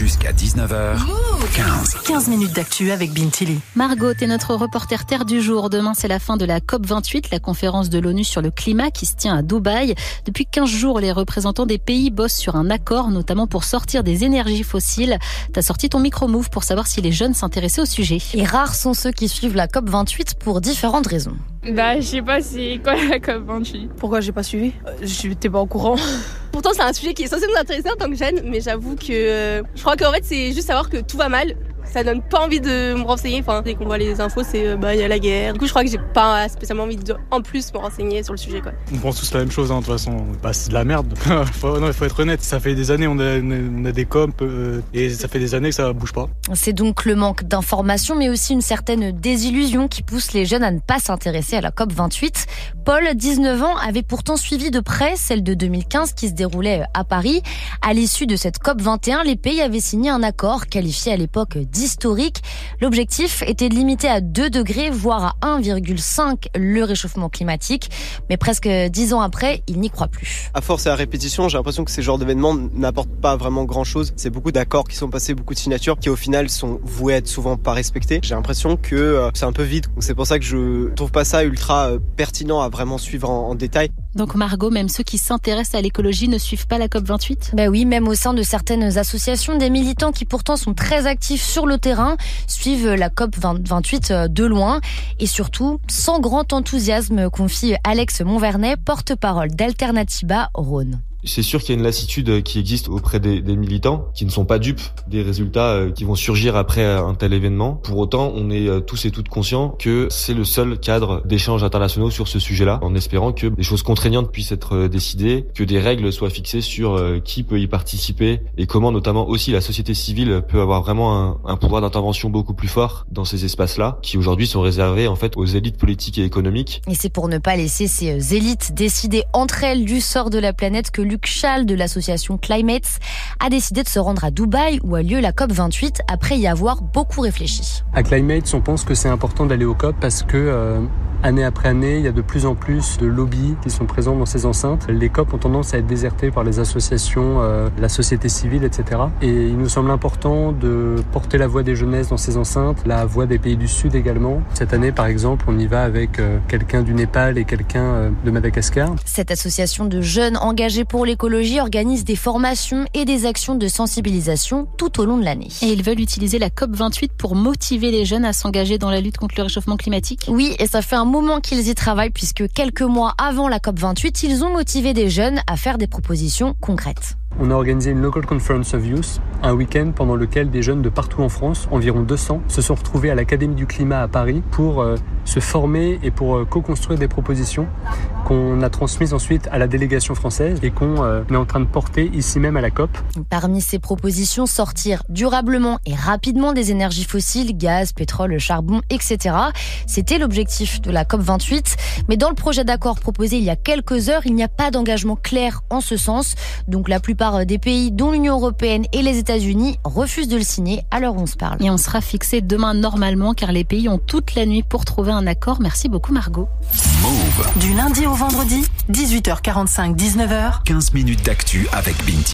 Jusqu'à 19h, 15. 15 minutes d'actu avec Bintili. Margot, t'es notre reporter terre du jour. Demain, c'est la fin de la COP28, la conférence de l'ONU sur le climat qui se tient à Dubaï. Depuis 15 jours, les représentants des pays bossent sur un accord, notamment pour sortir des énergies fossiles. T'as sorti ton micro-move pour savoir si les jeunes s'intéressaient au sujet. Et rares sont ceux qui suivent la COP28 pour différentes raisons. Bah, je sais pas c'est quoi la COP28. Pourquoi j'ai pas suivi? Euh, J'étais pas au courant. Pourtant, c'est un sujet qui est censé nous intéresser en tant que jeune, mais j'avoue que euh, je crois qu'en fait, c'est juste savoir que tout va mal ça donne pas envie de me renseigner. Enfin, dès qu'on voit les infos, c'est euh, bah il y a la guerre. Du coup, je crois que j'ai pas spécialement envie de en plus me renseigner sur le sujet. Quoi. On pense tous la même chose, hein, de toute façon. Bah, c'est de la merde. faut, non, il faut être honnête. Ça fait des années, on a, on a des comps euh, et ça fait des années que ça bouge pas. C'est donc le manque d'informations, mais aussi une certaine désillusion qui pousse les jeunes à ne pas s'intéresser à la COP 28. Paul, 19 ans, avait pourtant suivi de près celle de 2015 qui se déroulait à Paris. À l'issue de cette COP 21, les pays avaient signé un accord qualifié à l'époque d'historique. L'objectif était de limiter à 2 degrés, voire à 1,5 le réchauffement climatique. Mais presque 10 ans après, il n'y croit plus. À force et à répétition, j'ai l'impression que ces genres d'événements n'apportent pas vraiment grand chose. C'est beaucoup d'accords qui sont passés, beaucoup de signatures qui au final sont voués à être souvent pas respectés. J'ai l'impression que euh, c'est un peu vide. C'est pour ça que je trouve pas ça ultra euh, pertinent à vraiment suivre en détail. Donc Margot, même ceux qui s'intéressent à l'écologie ne suivent pas la COP28? Ben oui, même au sein de certaines associations, des militants qui pourtant sont très actifs sur le terrain suivent la COP28 de loin et surtout sans grand enthousiasme, confie Alex Montvernet, porte-parole d'Alternativa Rhône. C'est sûr qu'il y a une lassitude qui existe auprès des, militants, qui ne sont pas dupes des résultats euh, qui vont surgir après un tel événement. Pour autant, on est euh, tous et toutes conscients que c'est le seul cadre d'échanges internationaux sur ce sujet-là, en espérant que des choses contraignantes puissent être euh, décidées, que des règles soient fixées sur qui peut y participer et comment notamment aussi la société civile peut avoir vraiment un, un pouvoir d'intervention beaucoup plus fort dans ces espaces-là, qui aujourd'hui sont réservés en fait aux élites politiques et économiques. Et c'est pour ne pas laisser ces élites décider entre elles du sort de la planète que Luc Schall de l'association Climates a décidé de se rendre à Dubaï où a lieu la COP 28 après y avoir beaucoup réfléchi. À Climates, on pense que c'est important d'aller au COP parce que euh, année après année, il y a de plus en plus de lobbies qui sont présents dans ces enceintes. Les COP ont tendance à être désertés par les associations, euh, la société civile, etc. Et il nous semble important de porter la voix des jeunesses dans ces enceintes, la voix des pays du Sud également. Cette année, par exemple, on y va avec euh, quelqu'un du Népal et quelqu'un euh, de Madagascar. Cette association de jeunes engagés pour l'écologie organise des formations et des actions de sensibilisation tout au long de l'année. Et ils veulent utiliser la COP28 pour motiver les jeunes à s'engager dans la lutte contre le réchauffement climatique? Oui, et ça fait un moment qu'ils y travaillent puisque quelques mois avant la COP28, ils ont motivé des jeunes à faire des propositions concrètes. On a organisé une Local Conference of Youth, un week-end pendant lequel des jeunes de partout en France, environ 200, se sont retrouvés à l'Académie du climat à Paris pour euh, se former et pour euh, co-construire des propositions qu'on a transmises ensuite à la délégation française et qu'on euh, est en train de porter ici même à la COP. Parmi ces propositions, sortir durablement et rapidement des énergies fossiles, gaz, pétrole, charbon, etc. C'était l'objectif de la COP 28. Mais dans le projet d'accord proposé il y a quelques heures, il n'y a pas d'engagement clair en ce sens. Donc la plupart des pays, dont l'Union européenne et les États-Unis, refusent de le signer à l'heure où on se parle. Et on sera fixé demain normalement car les pays ont toute la nuit pour trouver un accord. Merci beaucoup Margot. Move. Du lundi au vendredi, 18h45, 19h. 15 minutes d'actu avec Binti.